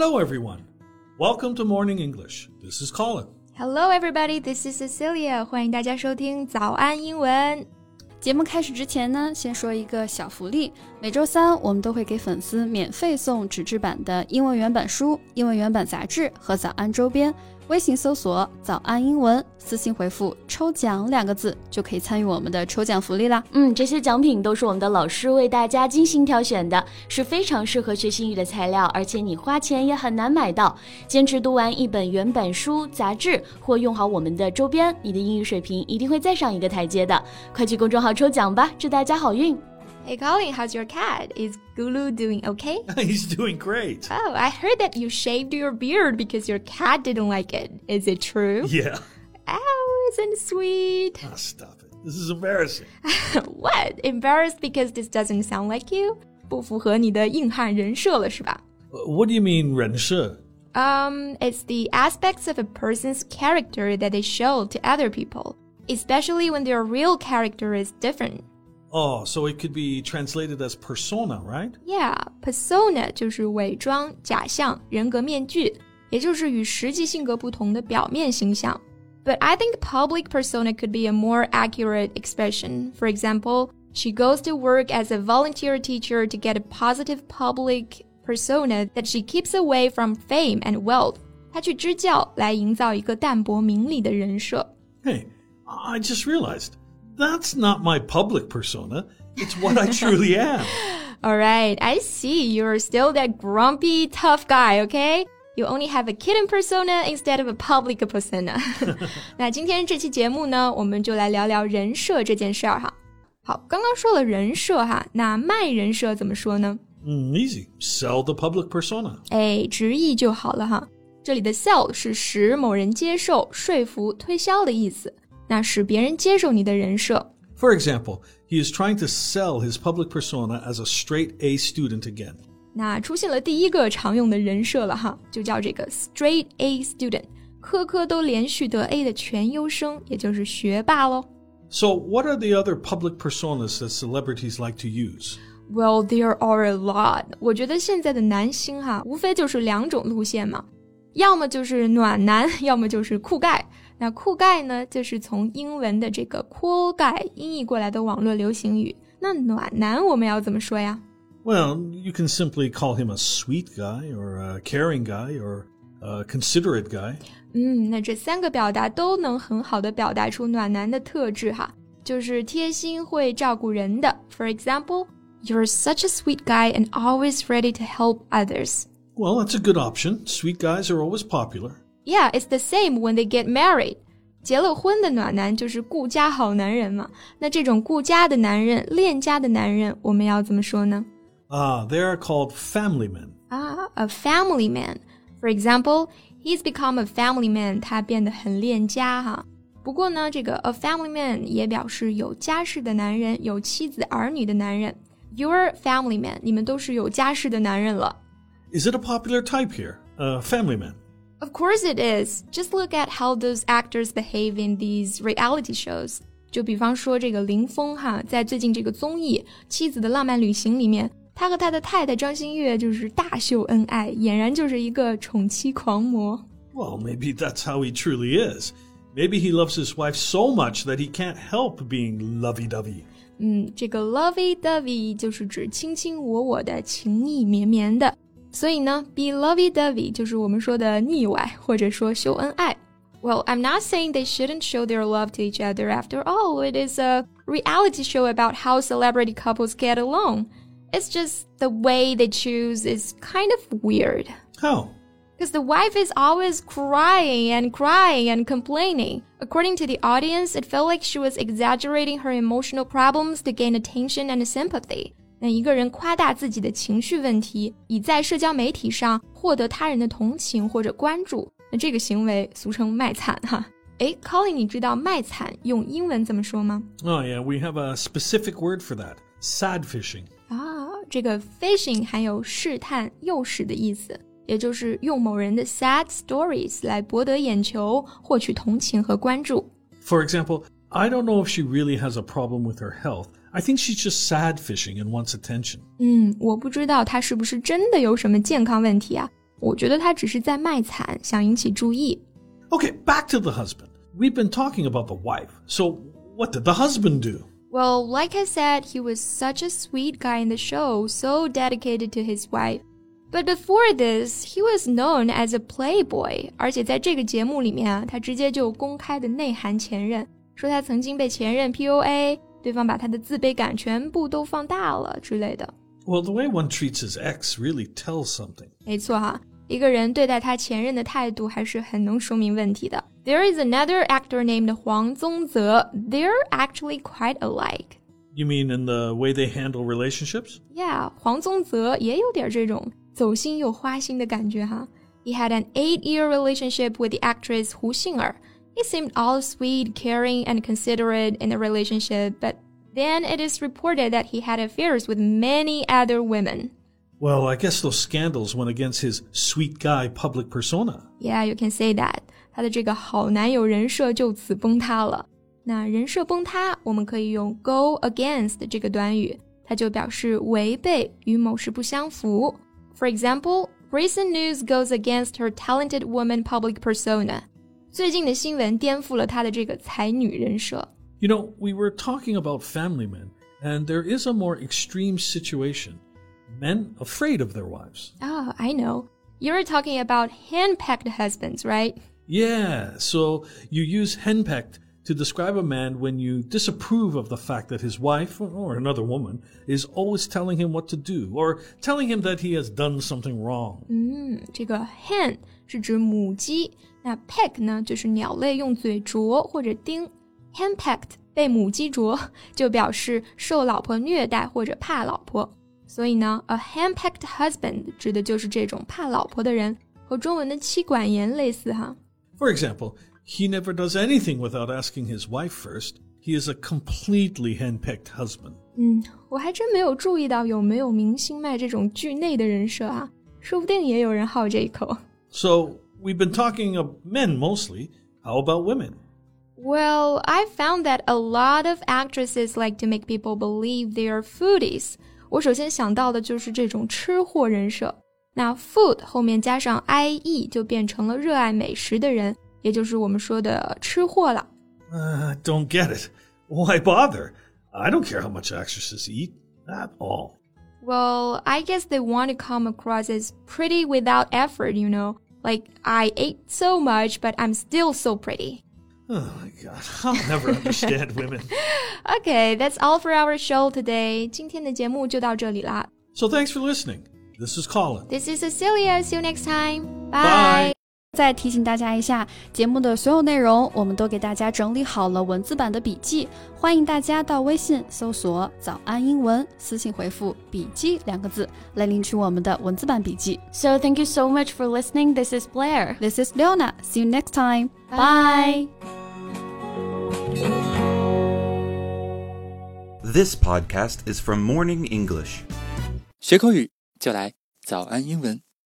Hello, everyone. Welcome to Morning English. This is Colin. Hello, everybody. This is Cecilia. 欢迎大家收听早安英文。节目开始之前呢，先说一个小福利。每周三我们都会给粉丝免费送纸质版的英文原版书、英文原版杂志和早安周边。 微信搜索“早安英文”，私信回复“抽奖”两个字，就可以参与我们的抽奖福利啦。嗯，这些奖品都是我们的老师为大家精心挑选的，是非常适合学习英语的材料，而且你花钱也很难买到。坚持读完一本原版书、杂志，或用好我们的周边，你的英语水平一定会再上一个台阶的。快去公众号抽奖吧，祝大家好运 ！Hey Colin, how's your cat? Is Gulu doing okay? He's doing great. Oh, I heard that you shaved your beard because your cat didn't like it. Is it true? Yeah. Oh, isn't it sweet? Oh, stop it. This is embarrassing. what? Embarrassed because this doesn't sound like you? 不符合你的硬汉人设了是吧？ Uh, What do you mean, 人设? Um, it's the aspects of a person's character that they show to other people, especially when their real character is different. Oh, so it could be translated as persona, right? Yeah, persona 就是伪装、假象、人格面具，也就是与实际性格不同的表面形象。But I think public persona could be a more accurate expression. For example, she goes to work as a volunteer teacher to get a positive public persona that she keeps away from fame and wealth. 她去支教来营造一个淡泊名利的人设。 Hey, I just realized that's not my public persona. It's what I truly am. All right, I see. You're still that grumpy, tough guy, okay? You only have a kitten persona instead of a public persona. 那今天这期节目呢，我们就来聊聊人设这件事儿哈。好，刚刚说了人设哈，那卖人设怎么说呢？ Mm, easy. Sell the public persona. 哎，直译就好了哈。这里的 sell 是使某人接受、说服、推销的意思。 那使别人接受你的人设， For example, he is trying to sell his public persona as a straight A student again. 那出现了第一个常用的人设了哈，就叫这个 straight A student，科科都连续得 A 的全优生，也就是学霸喽。 So, what are the other public personas that celebrities like to use? Well, there are a lot。我觉得现在的男星哈，无非就是两种路线嘛，要么就是暖男，要么就是酷盖。 那酷盖呢，就是从英文的这个 cool guy 音译过来的网络流行语。那暖男我们要怎么说呀？ Well, you can simply call him a sweet guy or a caring guy or a considerate guy. 嗯，那这三个表达都能很好的表达出暖男的特质哈，就是贴心会照顾人的。For example, you're such a sweet guy and always ready to help others. Well, that's a good option. Sweet guys are always popular. Yeah, it's the same when they get married. 结了婚的暖男就是顾家好男人嘛。那这种顾家的男人、恋家的男人，我们要怎么说呢？ Ah, they are called family men. 啊，a family man. For example, he's become a family man. 他变得很恋家哈。不过呢，这个 a family man 也表示有家室的男人，有妻子儿女的男人。You're family man，你们都是有家室的男人了。 Is it a popular type here? A family man. Of course it is. Just look at how those actors behave in these reality shows. 就比方说这个林峰哈，在最近这个综艺《妻子的浪漫旅行》里面，他和他的太太张馨月就是大秀恩爱，俨然就是一个宠妻狂魔。 Well, maybe that's how he truly is. Maybe he loves his wife so much that he can't help being lovey dovey. 嗯，这个 lovey dovey 就是指卿卿我我的、情意绵绵的。 所以呢，be lovey dovey 就是我们说的腻歪，或者说秀恩爱。Well, I'm not saying they shouldn't show their love to each other. After all, it is a reality show about how celebrity couples get along. It's just the way they choose is kind of weird. How? Because the wife is always crying and crying and complaining. According to the audience, it felt like she was exaggerating her emotional problems to gain attention and sympathy. 那一个人夸大自己的情绪问题，以在社交媒体上获得他人的同情或者关注，那这个行为俗称卖惨哈、啊。哎，Colin，你知道卖惨用英文怎么说吗？Oh yeah, we have a specific word for that. Sadfishing. 啊，这个 fishing 含有试探、诱使的意思。也就是用某人的 sad stories 来博得眼球，获取同情和关注。For example, I don't know if she really has a problem with her health, I think she's just sadfishing and wants attention. 嗯，我不知道她是不是真的有什么健康问题啊？我觉得她只是在卖惨，想引起注意。Okay, back to the husband. We've been talking about the wife. So, what did the husband do? Well, like I said, he was such a sweet guy in the show, so dedicated to his wife. But before this, he was known as a playboy. 而且在这个节目里面啊，他直接就公开的内涵前任，说他曾经被前任 PUA。对方把他的自卑感全部都放大了之类的。 Well, the way one treats his ex really tells something. 没错哈，一个人对待他前任的态度还是很能说明问题的。There is another actor named 黄宗泽. They're actually quite alike. You mean in the way they handle relationships? Yeah，黄宗泽也有点这种走心又花心的感觉哈。He had an eight-year relationship with the actress Hu Xing'er. He seemed all sweet, caring, and considerate in the relationship, but then it is reported that he had affairs with many other women. Well, I guess those scandals went against his sweet guy public persona. Yeah, you can say that. 他的这个好男友人设就此崩塌了。那人设崩塌，我们可以用 go against 这个短语，它就表示违背，与某事不相符。For example, recent news goes against her talented woman public persona. 最近的新闻颠覆了她的这个才女人设。 You know, we were talking about family men, and there is a more extreme situation. Men afraid of their wives. Oh, I know. You're talking about hand-packed husbands, right? Yeah, so you use henpecked to describe a man when you disapprove of the fact that his wife, or another woman, is always telling him what to do, or telling him that he has done something wrong. 嗯，这个 hen 是指母鸡，那 peck 呢就是鸟类用嘴啄或者叮。henpecked 被母鸡啄，就表示受老婆虐待或者怕老婆。所以呢，a henpecked husband 指的就是这种怕老婆的人，和中文的妻管严类似哈。 For example, he never does anything without asking his wife first. He is a completely henpecked husband. 嗯，我还真没有注意到有没有明星卖这种剧内的人设啊，说不定也有人好这一口。 So we've been talking of men mostly. How about women? Well, I found that a lot of actresses like to make people believe they are foodies. 我首先想到的就是这种吃货人设。那 food 后面加上 ie 就变成了热爱美食的人， 也就是我们说的吃货了。 Uh, I don't get it. Why bother? I don't care how much actresses eat at all. Well, I guess they want to come across as pretty without effort, you know. Like, I ate so much, but I'm still so pretty. Oh my god, I'll never understand women. Okay, that's all for our show today. 今天的节目就到这里啦。 So thanks for listening. This is Colin. This is Cecilia. See you next time. Bye. 再提醒大家一下，节目的所有内容我们都给大家整理好了文字版的笔记，欢迎大家到微信搜索“早安英文”，私信回复“笔记”两个字来领取我们的文字版笔记。So thank you so much for listening. This is Blair. This is Leona. See you next time. Bye. This podcast is from Morning English. 学口语就来早安英文。